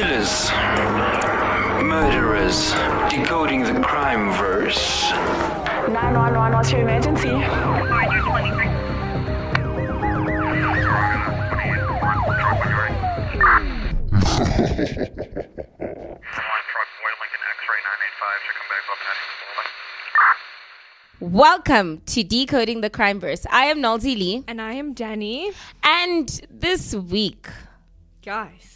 Killers, murderers, decoding the crime verse. 911, what's your emergency? Welcome to Decoding the Crime Verse. I am Nalti Lee, And I am Dani. and this week, Guys,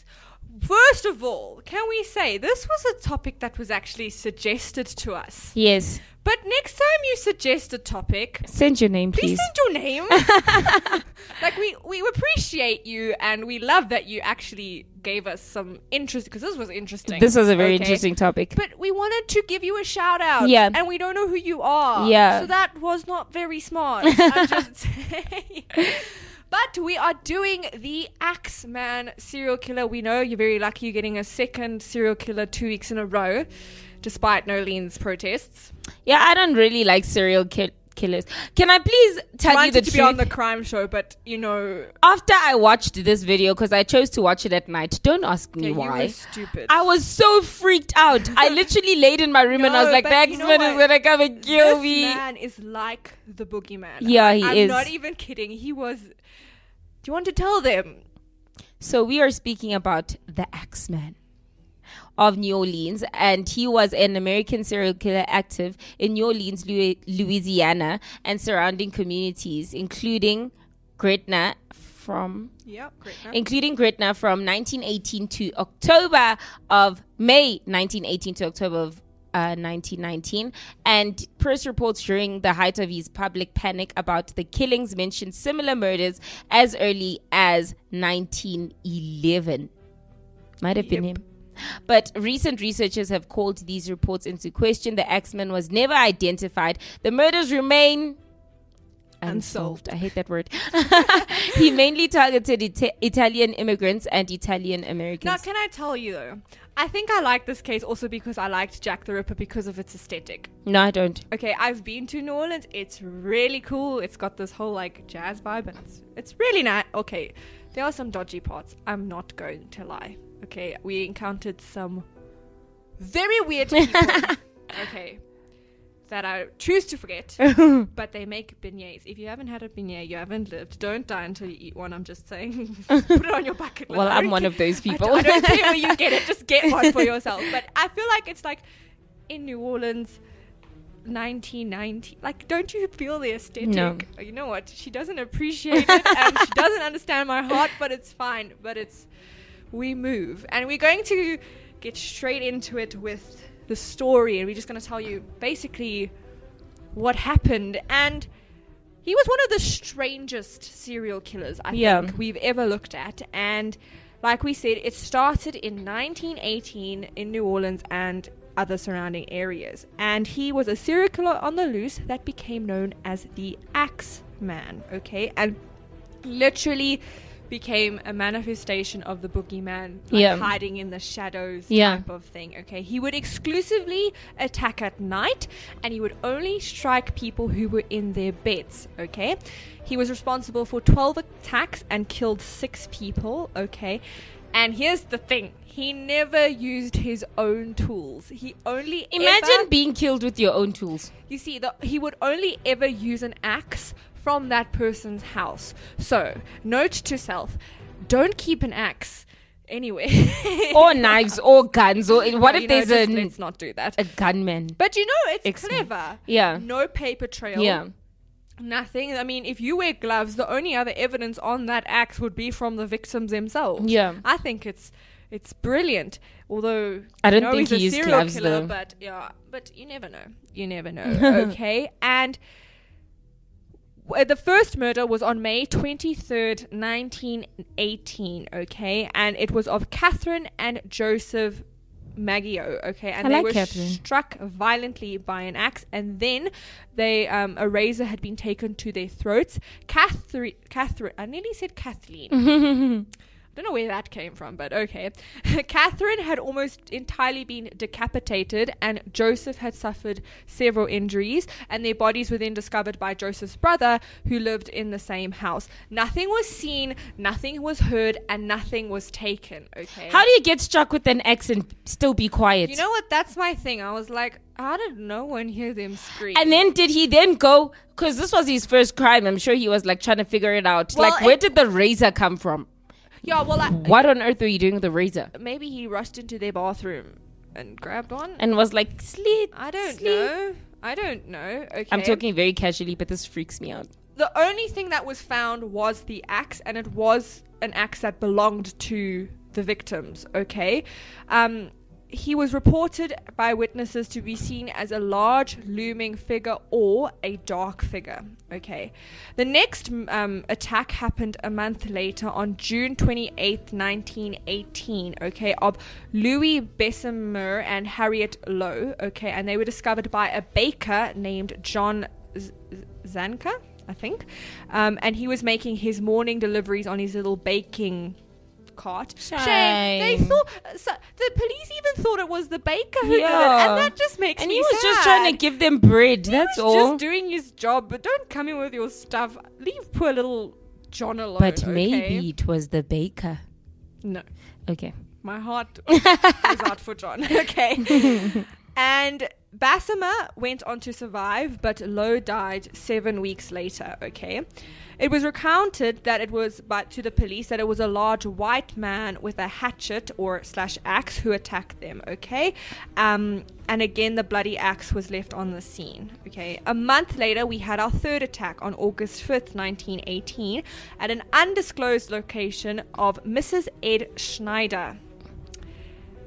first of all, can we say this was a topic that was actually suggested to us? yes, But next time you suggest a topic, send your name, please please. send your name. like we we appreciate you and we love that you actually gave us some interest because this was interesting. This was a very okay? interesting topic. But we wanted to give you a shout out. Yeah. And we don't know who you are. Yeah. So that was not very smart. I'm just saying. But we are doing the Axeman serial killer. We know you're very lucky you're getting a second serial killer two weeks in a row, despite Nolene's protests. Yeah, I don't really like serial ki- killers. Can I please tell you Wanted the to truth? be on the crime show, but you know, After I watched this video, because I chose to watch it at night, don't ask me you why. stupid. I was so freaked out. I literally laid in my room and I was like, the you know is gonna come and kill this me. man is like the boogeyman. Yeah, he I'm is. not even kidding. He was. Do you want to tell them? So we are speaking about the Axeman of New Orleans, and he was an American serial killer active in New Orleans, Louisiana, and surrounding communities, including Gretna from Yep, great. including Gretna from 1918 to October of May 1918 to October of uh, 1919. And press reports during the height of his public panic about the killings mentioned similar murders as early as 1911. Might have been him. But recent researchers have called these reports into question. The Axeman was never identified. The murders remain unsolved. Unsolved. I hate that word. he mainly targeted Ita- Italian immigrants and Italian Americans. Now, can I tell you though? I think I like this case also because I liked Jack the Ripper because of its aesthetic. no, I don't. Okay, I've been to New Orleans. It's really cool. It's got this whole like jazz vibe, and it's, it's really nice. Okay, there are some dodgy parts. I'm not going to lie. Okay, we encountered some very weird people. okay, that I choose to forget. but they make beignets. If you haven't had a beignet, you haven't lived. Don't die until you eat one. I'm just saying. Put it on your bucket list. Well, I I'm one care- of those people. don't, don't care where you get it. Just get one for yourself. But I feel like it's like in New Orleans. 1990 like don't you feel the aesthetic No. you know what she doesn't appreciate it and she doesn't understand my heart but it's fine but it's we move and we're going to get straight into it with the story and we're just going to tell you basically what happened. And he was one of the strangest serial killers I Yeah. think we've ever looked at. And like we said it started in 1918 in New Orleans and other surrounding areas. And he was a serial killer on the loose that became known as the Axe Man okay? And literally became a manifestation of the boogeyman like Yeah. hiding in the shadows Yeah. type of thing okay he would exclusively attack at night and he would only strike people who were in their beds okay he was responsible for 12 attacks and killed 6 people okay and here's the thing he never used his own tools he only Imagine ever- being killed with your own tools. you see, the, he would only ever use an axe from that person's house. So, note to self: don't keep an axe anywhere. Or knives or guns or what No, if know, there's just a, let's not do that. a gunman? But you know, it's Excellent. clever. Yeah. No paper trail. Yeah. Nothing. I mean, if you wear gloves, the only other evidence on that axe would be from the victims themselves. Yeah. I think it's it's brilliant. Although I don't know think he's he a serial gloves, killer, though. but yeah, but you never know. You never know. okay, and. W- The first murder was on May 23rd, 1918, okay? And it was of Catherine and Joseph Maggio, okay? And I they like were Catherine. struck violently by an axe, and then they um, a razor had been taken to their throats. Catherine, Catherine, I nearly said Kathleen. don't know where that came from, but okay. Catherine had almost entirely been decapitated, and Joseph had suffered several injuries, and their bodies were then discovered by Joseph's brother, who lived in the same house. Nothing was seen, nothing was heard, and nothing was taken, okay? How do you get struck with an axe and still be quiet? you know what? That's my thing. I was like, how did no one hear them scream? and then did he then go? Because this was his first crime. I'm sure he was like trying to figure it out. Well, like, where did the razor come from? Yeah, well, I, What on earth were you doing with the razor? maybe he rushed into their bathroom and grabbed one. And was like, sleep. I don't sleep. know. I don't know. Okay. I'm talking very casually, but this freaks me out. The only thing that was found was the axe, and it was an axe that belonged to the victims. Okay. Um, he was reported by witnesses to be seen as a large looming figure or a dark figure. Okay. The next um, attack happened a month later on June 28th, 1918. Okay. Of Louis Besumer and Harriet Lowe. Okay. And they were discovered by a baker named John Z- Zanca, I think. Um, and he was making his morning deliveries on his little baking cart. They Shame. They thought so, the police even thought it was the baker who did it, and that just makes And me he was just trying to give them bread. That's he was all. Just doing his job, but don't come in with your stuff. Leave poor little John alone. but okay? maybe it was the baker. no. Okay. My heart goes out for John. Okay. and Besumer went on to survive, but Lowe died seven weeks later. Okay. It was recounted that it was by, to the police that it was a large white man with a hatchet or slash axe who attacked them. Okay. Um, and again, the bloody axe was left on the scene. Okay. A month later, we had our third attack on August 5th, 1918, at an undisclosed location of Mrs. Ed Schneider.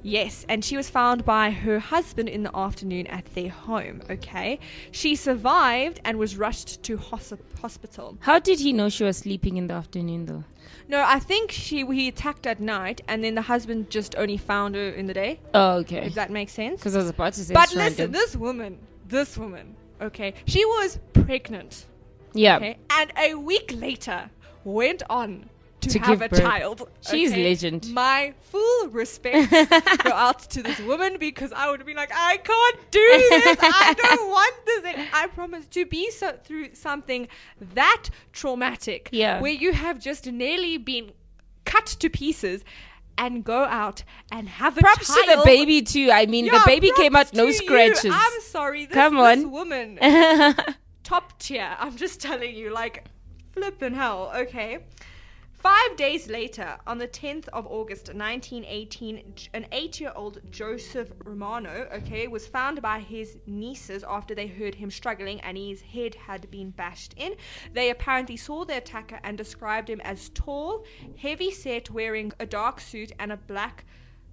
Yes, and she was found by her husband in the afternoon at their home. Okay, she survived and was rushed to hosp- hospital. How did he know she was sleeping in the afternoon, though? No, I think she he attacked at night, and then the husband just only found her in the day. Oh, okay. If that makes sense. Because I was about to say. But listen, random. this woman, this woman, okay, she was pregnant. yeah. Okay, and a week later went on to, To have give a birth. child. She's okay? legend. My full respect go out to this woman because I would be like, I can't do this. I don't want this. And I promise to be so through something that traumatic, Yeah. where you have just nearly been cut to pieces. And go out and have a Props to the baby too. I mean, the baby came out no to you. scratches. I'm sorry. This, Come this on. woman top tier. I'm just telling you, like, flipping hell. Okay. Five days later, on the 10th of August 1918, an eight year old Joseph Romano, okay, was found by his nieces after they heard him struggling and his head had been bashed in. They apparently saw the attacker and described him as tall, heavy set, wearing a dark suit and a black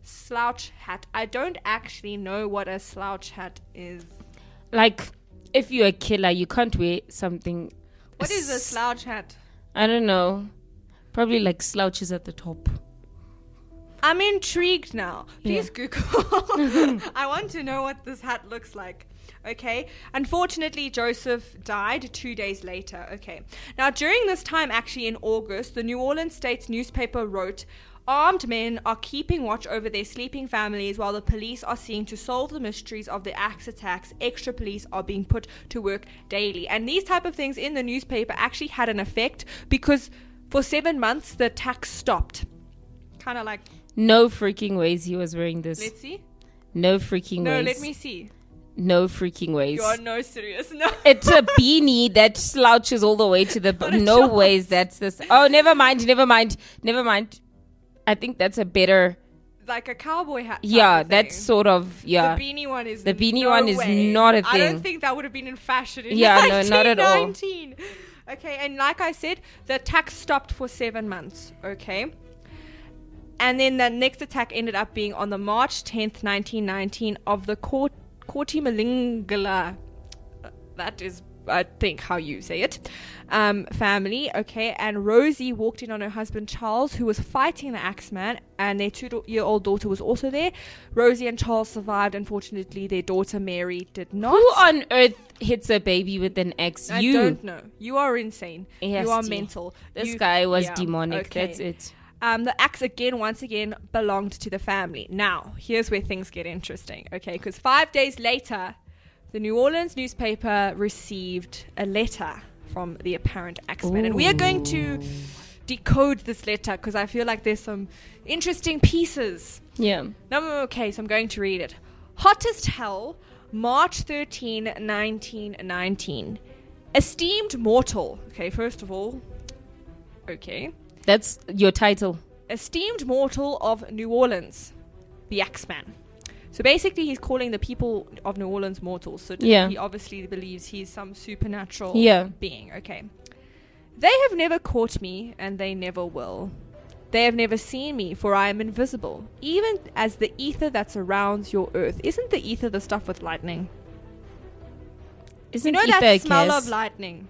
slouch hat. I don't actually know what a slouch hat is. like, if you're a killer, you can't wear something. What is a slouch hat? I don't know. Probably like slouches at the top. I'm intrigued now. Please Google. I want to know what this hat looks like. Okay. Unfortunately, Joseph died two days later. Okay. Now, during this time, actually in August, the New Orleans States newspaper wrote. Armed men are keeping watch over their sleeping families while the police are seeing to solve the mysteries of the axe attacks. Extra police are being put to work daily. And these type of things in the newspaper actually had an effect because for seven months the tax stopped. Kind of like No freaking ways he was wearing this. Let's see. no freaking No, ways. No, let me see. No freaking ways. You're no serious. No. It's a beanie that slouches all the way to the. A no chance. ways. That's this. Oh, never mind. Never mind. Never mind. I think that's a better. like a cowboy hat. Yeah, that's thing. sort of yeah. The beanie one is The beanie no one is way. not I don't think that would have been in fashion in Yeah, no, not at all. 1919. Okay, and like I said, the attack stopped for seven months. Okay. And then the next attack ended up being on the March 10th, 1919, of the Corti Malingala. Uh, that is, I think, how you say it. Um, family, okay. And Rosie walked in on her husband Charles, who was fighting the Axeman, and their two-year-old daughter was also there. Rosie and Charles survived. Unfortunately, their daughter Mary did not. Who on earth hits a baby with an axe? I you. don't know. You are insane. You are mental. This You- guy was yeah, demonic. okay. That's it. Um, the axe again, once again, belonged to the family. Now, here's where things get interesting, okay? Because five days later, the New Orleans newspaper received a letter from the apparent axeman, and we are going to decode this letter because I feel like there's some interesting pieces. Yeah. No, okay, so I'm going to read it. Hottest Hell, March 13, 1919. Esteemed mortal. Okay, first of all, okay. That's your title. Esteemed mortal of New Orleans, the Axeman. So basically, he's calling the people of New Orleans mortals. So Yeah. he obviously believes he's some supernatural Yeah. being. Okay. They have never caught me, and they never will. They have never seen me, for I am invisible, even as the ether that surrounds your earth. Isn't the ether the stuff with lightning? Isn't you know ether that smell of lightning?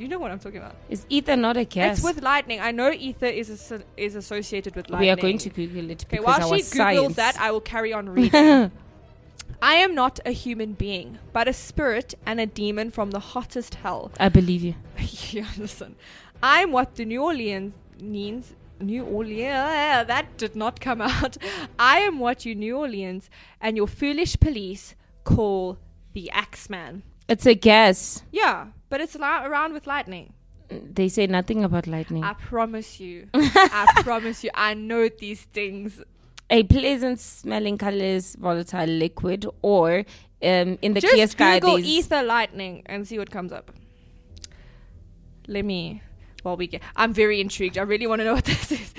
You know what I'm talking about? Is ether not a gas? It's with lightning. I know ether is is associated with lightning. we are going to Google it Okay, because while our she science. googles that, I will carry on reading. I am not a human being, but a spirit and a demon from the hottest hell. I believe you. yeah, listen. I'm what the New Orleans means. New Orleans. That did not come out. I am what you New Orleans and your foolish police call the Axeman. It's a gas. Yeah, but it's li- around with lightning. They say nothing about lightning. I promise you. I promise you. I know these things. a pleasant smelling colorless volatile liquid, or um, in the Just clear sky, Google there's ether lightning and see what comes up. Let me. While we get, I'm very intrigued. I really want to know what this is.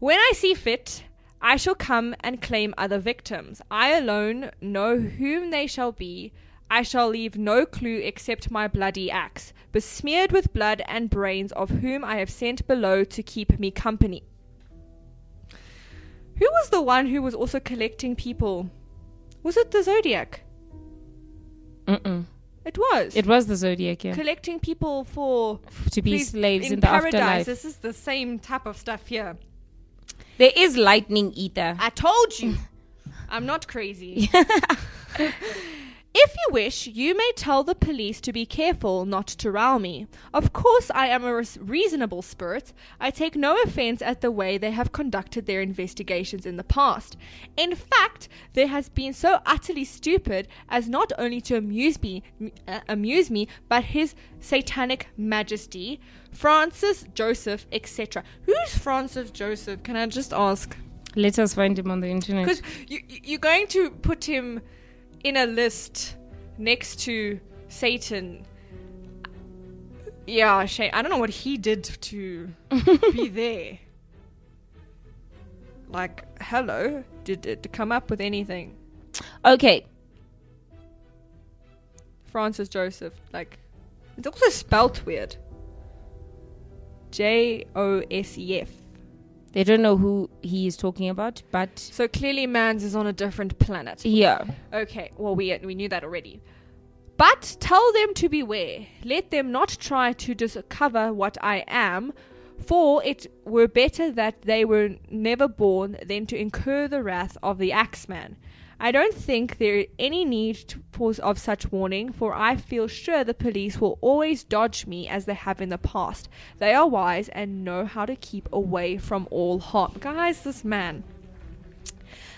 When I see fit, I shall come and claim other victims. I alone know whom they shall be. I shall leave no clue except my bloody axe, besmeared with blood and brains of whom I have sent below to keep me company. Who was the one who was also collecting people? Was it the Zodiac? Mm-mm. It was. It was the zodiac, yeah, collecting people for to be please, slaves in, the paradise. afterlife. This is the same type of stuff here. There is lightning ether. I told you. I'm not crazy. If you wish, you may tell the police to be careful not to row me. Of course, I am a reasonable spirit. I take no offense at the way they have conducted their investigations in the past. In fact, there has been so utterly stupid as not only to amuse me, uh, amuse me, but His Satanic Majesty, Francis Joseph, etc. Who's Francis Joseph? Can I just ask? Let us find him on the internet. Because you, you- you're going to put him in a list next to Satan. Yeah, Shay. I don't know what he did to be there. Like, hello, did it come up with anything? Okay, Francis Joseph, like, it's also spelt weird. J O S E F. they don't know who he is talking about, but So clearly, Mans is on a different planet. yeah, Okay, well, we, we knew that already. But tell them to beware. Let them not try to discover what I am, for it were better that they were never born than to incur the wrath of the Axeman. I don't think there is any need pause of such warning, for I feel sure the police will always dodge me as they have in the past. They are wise and know how to keep away from all harm. Guys, this man.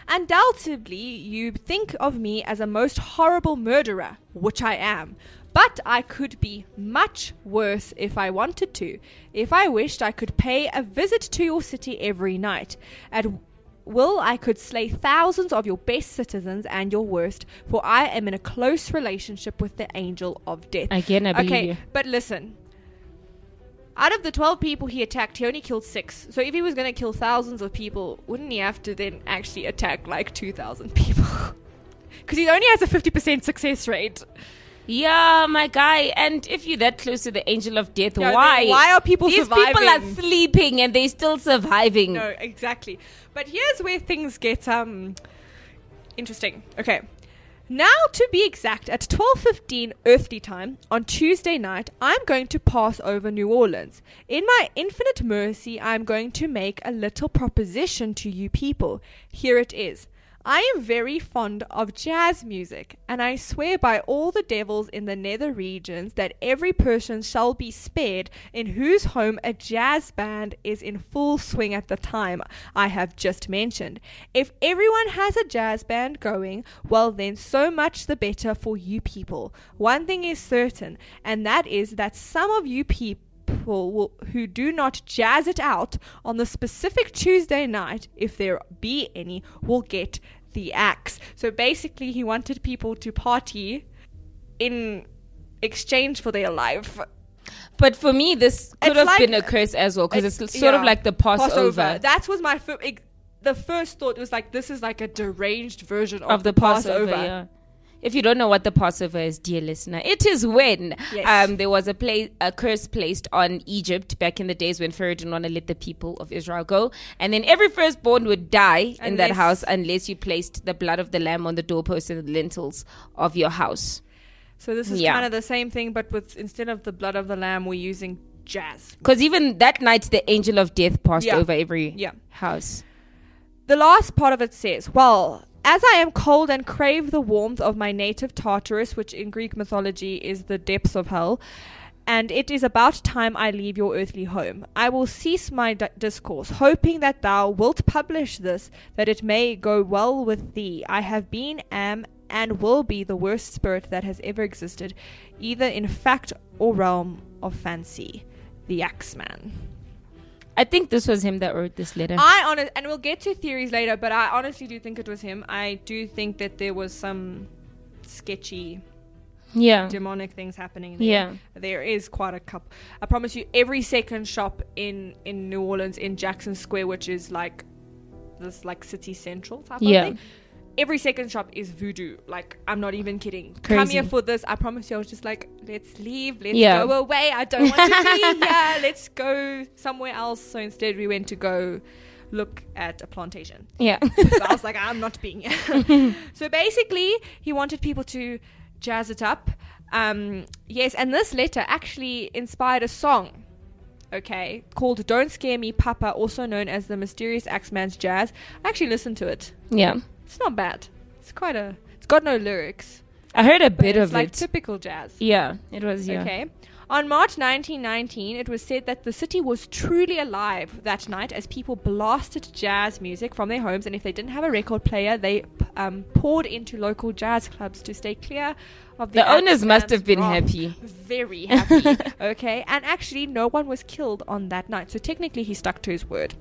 Undoubtedly, you think of me as a most horrible murderer, which I am. But I could be much worse if I wanted to. If I wished, I could pay a visit to your city every night. At will, I could slay thousands of your best citizens and your worst, for I am in a close relationship with the angel of death. again, I believe okay, you. but listen. Out of the 12 people he attacked, he only killed six. So if he was going to kill thousands of people, wouldn't he have to then actually attack like 2,000 people? Because he only has a 50% success rate. Yeah, my guy. And if you're that close to the angel of death, Yeah, why? why are people These people are sleeping and they're still surviving. No, exactly. But here's where things get um interesting. Okay. Now to be exact, at 12:15 earthly time on Tuesday night, I'm going to pass over New Orleans. In my infinite mercy, I'm going to make a little proposition to you people. Here it is. I am very fond of jazz music, and I swear by all the devils in the nether regions that every person shall be spared in whose home a jazz band is in full swing at the time I have just mentioned. If everyone has a jazz band going, well, then so much the better for you people. One thing is certain, and that is that some of you people people will, who do not jazz it out on the specific Tuesday night, if there be any, will get the axe. So basically, he wanted people to party in exchange for their life. But for me, this could It's have like- been a curse as well because it's, It's- sort of like the Passover, That was my fir- the first thought was like this is like a deranged version of, of the Passover. yeah. If you don't know what the Passover is, dear listener, it is when Yes. um, there was a play, a curse placed on Egypt back in the days when Pharaoh didn't want to let the people of Israel go, and then every firstborn would die in that house unless you placed the blood of the lamb on the doorpost and the lintels of your house. So this is Yeah. kind of the same thing, but with instead of the blood of the lamb, we're using jazz. Because even that night, the angel of death passed Yeah. over every Yeah. house. The last part of it says, Well, as I am cold and crave the warmth of my native Tartarus, which in Greek mythology is the depths of hell, and it is about time I leave your earthly home. I will cease my d- discourse, hoping that thou wilt publish this, that it may go well with thee. I have been, am, and will be the worst spirit that has ever existed, either in fact or realm of fancy. The Axeman. I think this was him that wrote this letter. I honest, and we'll get to theories later, but I honestly do think it was him. I do think that there was some sketchy yeah. demonic things happening. There. Yeah. there is quite a couple. I promise you, every second shop in in New Orleans in Jackson Square, which is like this like city central type Yeah. of thing. Every second shop is voodoo. Like I'm not even kidding. Come here for this. I promise you. I was just like, let's leave. Let's Yeah. go away. I don't want to be here. Let's go somewhere else. So instead, we went to go look at a plantation. Yeah. So I was like, I'm not being here. so basically, he wanted people to jazz it up. Um, yes, and this letter actually inspired a song, okay, called Don't Scare Me Papa, also known as the Mysterious Axeman's Jazz. I actually listened to it. yeah. It's not bad. It's quite a. It's got no lyrics. I heard a bit it's of like it. typical jazz. yeah, it was. Yeah. Okay. On March 1919, it was said that the city was truly alive that night as people blasted jazz music from their homes, and if they didn't have a record player, they um, poured into local jazz clubs to stay clear of the. The owners must have been happy. Very happy. okay, and actually, no one was killed on that night, so technically, he stuck to his word.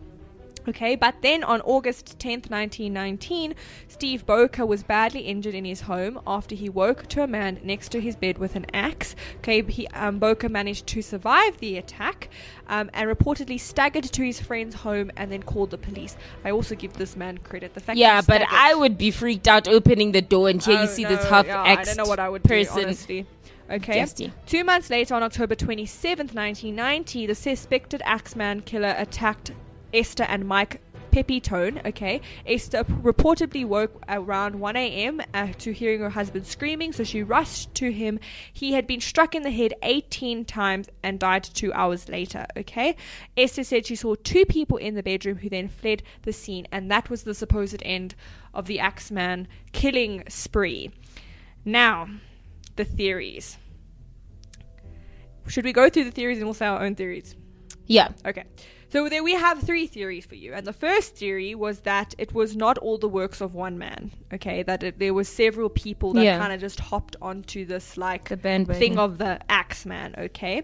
Okay, but then on August 10th, 1919, Steve Boca was badly injured in his home after he woke to a man next to his bed with an axe. Okay, he, um, Boca managed to survive the attack um, and reportedly staggered to his friend's home and then called the police. I also give this man credit. The fact Yeah, but staggered- I would be freaked out opening the door and here Oh, you see this no, half yeah, axed I don't know what I would person. do, honestly. Okay. Justy. Two months later, on October 27th, 1990, the suspected Axeman killer attacked Esther and Mike Pepitone. Okay. Esther reportedly woke around 1 a.m. Uh, to hearing her husband screaming, so she rushed to him. He had been struck in the head 18 times and died two hours later. Okay. Esther said she saw two people in the bedroom who then fled the scene, and that was the supposed end of the Axeman killing spree. Now, the theories. Should we go through the theories and we'll say our own theories? Yeah. Okay. So there we have three theories for you. And the first theory was that it was not all the works of one man. Okay, that it, there was several people that Yeah. kind of just hopped onto this like The bandwagon. thing of the Axeman. Okay.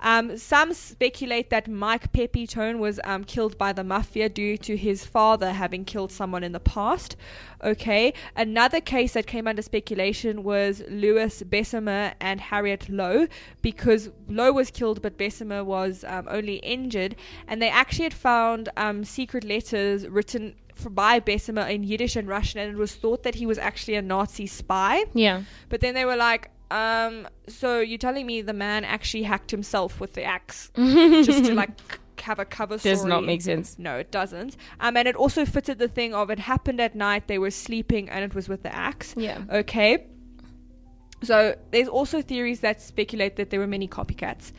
Um, some speculate that Mike Pepitone was um, killed by the mafia due to his father having killed someone in the past. Okay. Another case that came under speculation was Louis Besumer and Harriet Lowe because Lowe was killed but Besumer was um, only injured. And they actually had found um, secret letters written by Besumer in Yiddish and Russian, and it was thought that he was actually a Nazi spy. Yeah. But then they were like, um, so you're telling me the man actually hacked himself with the axe just to like have a cover story? Does not make sense. No, it doesn't. Um, and it also fitted the thing of it happened at night. They were sleeping, and it was with the axe. Yeah. Okay. So there's also theories that speculate that there were many copycats.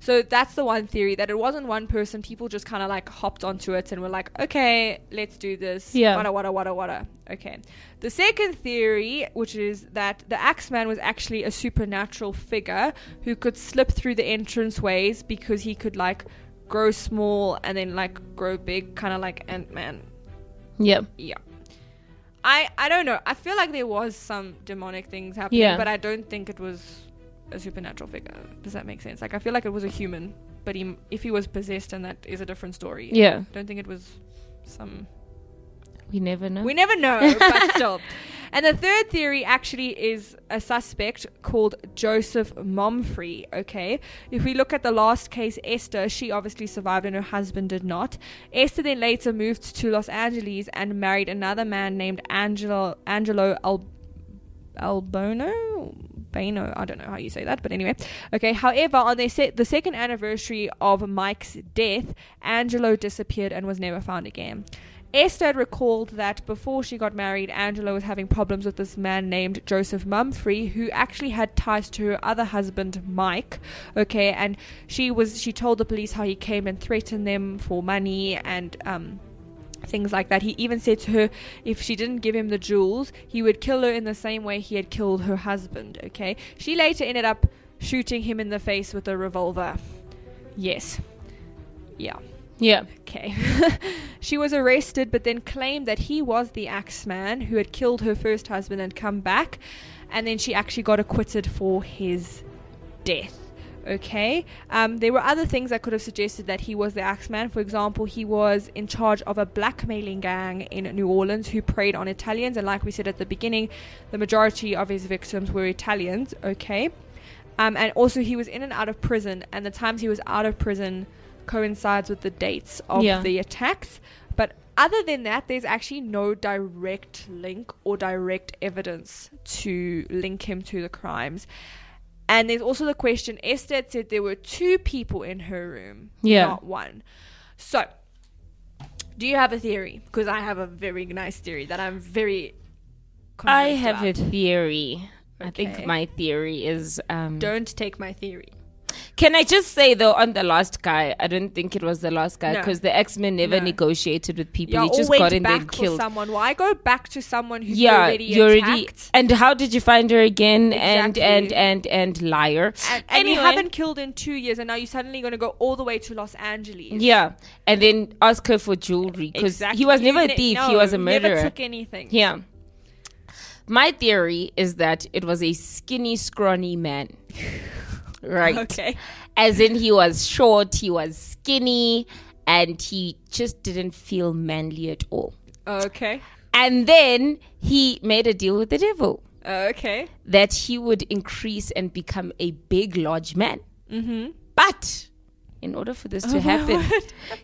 So that's the one theory that it wasn't one person. People just kind of like hopped onto it and were like, okay, let's do this. Yeah. Wada, wada, wada, wada. Okay. The second theory, which is that the Axeman was actually a supernatural figure who could slip through the entrance ways because he could like grow small and then like grow big, kind of like Ant Man. Yeah. Yeah. I I don't know. I feel like there was some demonic things happening, Yeah. but I don't think it was a supernatural figure. Does that make sense? Like I feel like it was a human, but he if he was possessed, and that is a different story. Yeah. I don't think it was some. We never know. We never know, but still. And the third theory actually is a suspect called Joseph Mumfre. Okay, if we look at the last case, Esther, she obviously survived and her husband did not. Esther then later moved to Los Angeles and married another man named Angelo Angelo Al- Albono. Bano, I don't know how you say that, but anyway. Okay, however, on their se- the second anniversary of Mike's death, Angelo disappeared and was never found again. Esther recalled that before she got married, Angela was having problems with this man named Joseph Mumfre, who actually had ties to her other husband, Mike. Okay, and she was she told the police how he came and threatened them for money and um things like that. He even said to her if she didn't give him the jewels, he would kill her in the same way he had killed her husband. Okay, she later ended up shooting him in the face with a revolver. Yes. Yeah. yeah. Okay. she was arrested, but then claimed that he was the Axeman who had killed her first husband and come back. And then she actually got acquitted for his death. Okay. Um, there were other things that could have suggested that he was the Axeman. For example, he was in charge of a blackmailing gang in New Orleans who preyed on Italians. And like we said at the beginning, the majority of his victims were Italians. Okay. Um, and also, he was in and out of prison, and the times he was out of prison coincides with the dates of Yeah. the attacks. But other than that, there's actually no direct link or direct evidence to link him to the crimes. And there's also the question Esther had said there were two people in her room, Yeah. not one. So, do you have a theory? Because I have a very nice theory that I'm very. I have a about. theory. I think my theory is um Don't take my theory. Can I just say though on the last guy, I don't think it was the last guy No. because the X-Men never No. negotiated with people. He just got in there and killed. someone. Why go back to someone who's yeah, already you already. And how did you find her again? And and and and liar. And, and you haven't killed in two years, and now you're suddenly going to go all the way to Los Angeles. Yeah, and then ask her for jewelry because Exactly. he was never a thief. he was a Never murderer. took anything. Yeah. My theory is that it was a skinny, scrawny man. right. Okay. As in, he was short, he was skinny, and he just didn't feel manly at all. Okay. And then he made a deal with the devil Okay. that he would increase and become a big, large man. Mm-hmm. But in order for this to happen,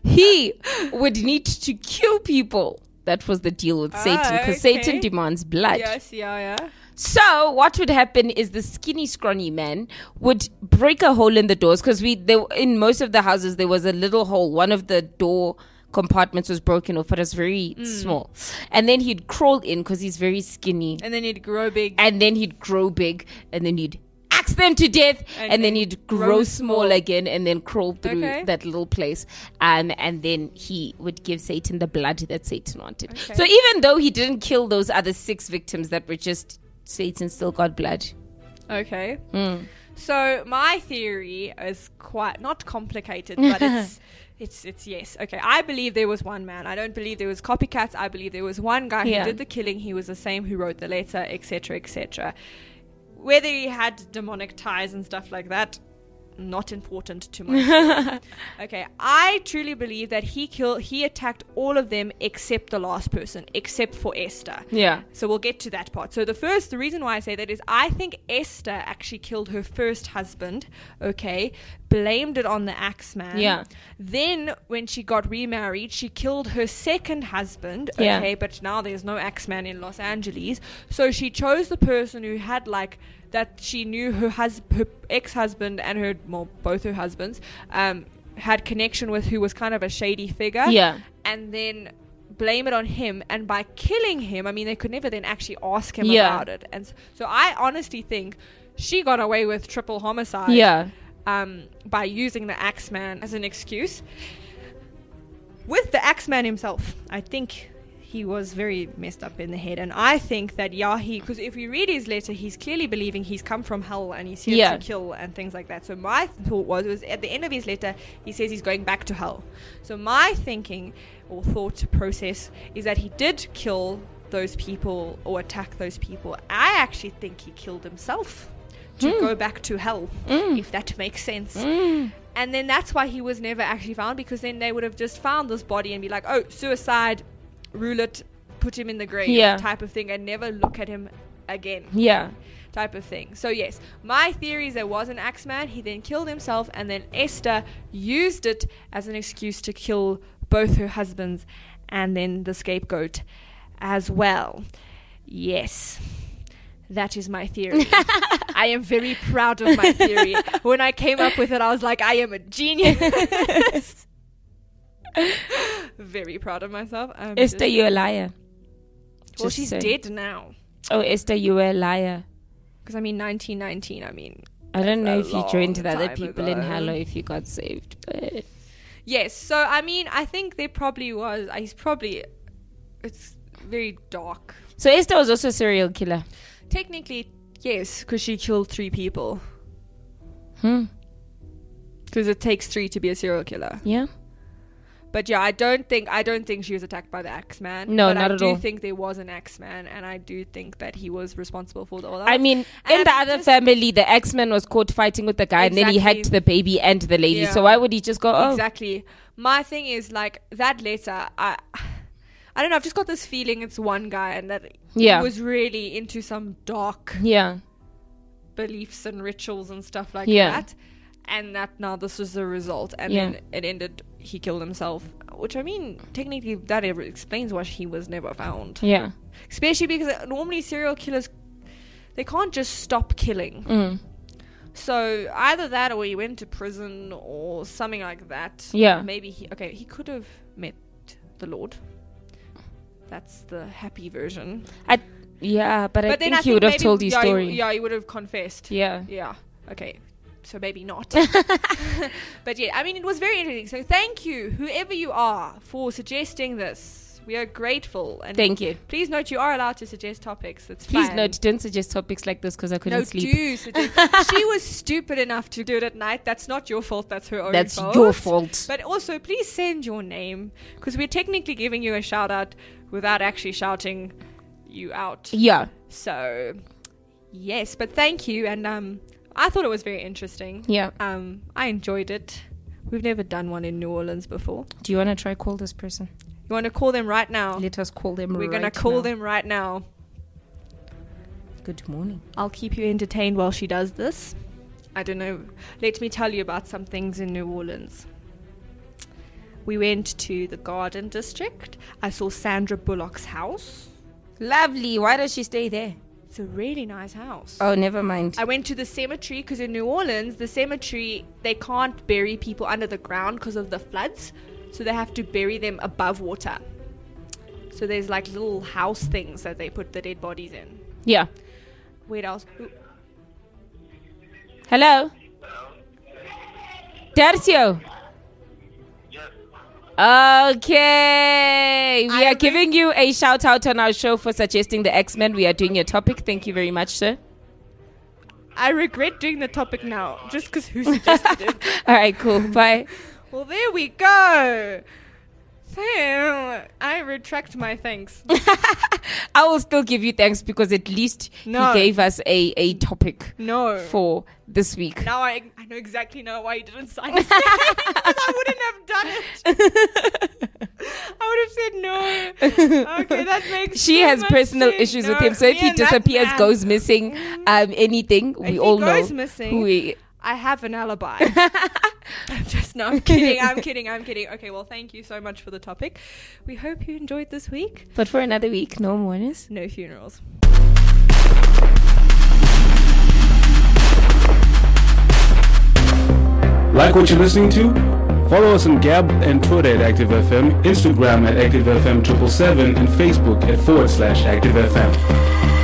he would need to kill people. That was the deal with Satan because okay. Satan demands blood. Yes. Yeah. Yeah. So what would happen is the skinny, scrawny man would break a hole in the doors because we there in most of the houses there was a little hole. One of the door compartments was broken off, but it was very Mm. small. And then he'd crawl in because he's very skinny, And then he'd grow big. and then he'd grow big, and then he'd axe them to death, And and, then he'd grow, grow small. small. again, and then crawl through Okay. that little place. Um, and then he would give Satan the blood that Satan wanted. Okay. So even though he didn't kill those other six victims that were just Satan, still got blood. Okay. Mm. So my theory is quite not complicated, but it's it's it's yes. Okay, I believe there was one man. I don't believe there was copycats. I believe there was one guy Yeah. who did the killing. He was the same who wrote the letter, etc., etc. Whether he had demonic ties and stuff like that, not important to my okay, I truly believe that he killed. He attacked all of them except the last person, except for Esther. Yeah. So we'll get to that part. So the first, the reason why I say that is I think Esther actually killed her first husband. Okay, blamed it on the Axeman. Yeah. Then when she got remarried, she killed her second husband. Yeah. Okay, but now there's no Axeman in Los Angeles, so she chose the person who had like that she knew her hus- her ex-husband and her well both her husbands um had connection with who was kind of a shady figure Yeah. and then blame it on him and by killing him i mean they could never then actually ask him Yeah. about it and so i honestly think she got away with triple homicide Yeah. um, by using the Axeman as an excuse. With the Axeman himself, I think he was very messed up in the head, and I think that Yahi, because if you read his letter, he's clearly believing he's come from hell and he's here Yeah. to kill and things like that. So my thought was, was at the end of his letter, he says he's going back to hell. So my thinking or thought process is that he did kill those people or attack those people. I actually think he killed himself to hmm. go back to hell, hmm. if that makes sense. Hmm. And then that's why he was never actually found because then they would have just found this body and be like, oh, suicide, rule it, put him in the grave, Yeah. type of thing, and never look at him again Yeah. type of thing. So yes, my theory is there was an Axeman. He then killed himself, and then Esther used it as an excuse to kill both her husbands, and then the scapegoat as well. Yes. That is my theory. I am very proud of my theory. When I came up with it, I was like, I am a genius. very proud of myself. I'm Esther, just- you're a liar. well, Just she's dead now. Oh, Esther, you were a liar. Because I mean, 1919. I mean, I don't know if you joined the other people in ago. hell or if you got saved. But Yes, so I mean, I think there probably was. He's probably. It's very dark. so Esther was also a serial killer. Technically, yes, because she killed three people. Hmm. Because it takes three to be a serial killer. Yeah. But yeah, I don't think I don't think she was attacked by the X Man. No, but not I at do all. think there was an X Man, and I do think that he was responsible for all that. I mean, And in the other just- family, the X Man was caught fighting with the guy and then he hacked the baby and the lady. Yeah. So why would he just go, oh, Exactly. My thing is like that letter. I, I don't know. I've just got this feeling it's one guy, and that Yeah. he was really into some dark yeah. beliefs and rituals and stuff like Yeah. that. And that now this was the result, and Yeah. then it ended. He killed himself, which I mean, technically that explains why he was never found. Yeah. Especially because uh, normally serial killers, they can't just stop killing. Mm. So either that, or he went to prison, or something like that. Yeah. Maybe he. Okay, he could have met the Lord. That's the happy version. I, yeah, but, I think he would have told his yeah, he- story. yeah, he would have confessed. yeah. Yeah. Okay. So maybe not. but yeah, I mean, it was very interesting. So thank you, whoever you are, for suggesting this. We are grateful. And Thank you. Please note you are allowed to suggest topics. It's Please fine. note, don't suggest topics like this because I couldn't No, sleep. do suggest. she was stupid enough to do it at night. That's not your fault. That's her own fault. That's fault. your fault. But also, please send your name because we're technically giving you a shout out without actually shouting you out. yeah. So, yes, but thank you. And um, I thought it was very interesting. Yeah. Um, I enjoyed it. We've never done one in New Orleans before. Do you want to try call this person? You want to call them right now? Let us call them We're right gonna call now. them right now. Good morning. I'll keep you entertained while she does this. I don't know. Let me tell you about some things in New Orleans. We went to the Garden District. I saw Sandra Bullock's house. Lovely. Why does she stay there? It's a really nice house. Oh, never mind. I went to the cemetery because in New Orleans, the cemetery, they can't bury people under the ground because of the floods. So they have to bury them above water. So there's like little house things that they put the dead bodies in. yeah. Wait, else? Ooh, Hello? Tercio. Okay. We I are re- giving you a shout out on our show for suggesting the X Men. We are doing your topic. Thank you very much, sir. I regret doing the topic now just because who suggested it. All right, cool. Bye. Well, there we go. I retract my thanks. I will still give you thanks because at least No. he gave us a, a topic No. for this week. now I, I know exactly now why you didn't sign it. Because I wouldn't have done it. I would have said no. Okay, that makes She so has personal issues with him, so if he disappears, goes missing, um, anything, we he all goes know missing- who he. I have an alibi. I'm just no, I'm kidding. I'm kidding. I'm kidding. Okay, well, thank you so much for the topic. We hope you enjoyed this week. But for another week, no mourners. No funerals. Like what you're listening to? Follow us on Gab and Twitter at ActiveFM, Instagram at ActiveFM777, and Facebook at forward slash ActiveFM.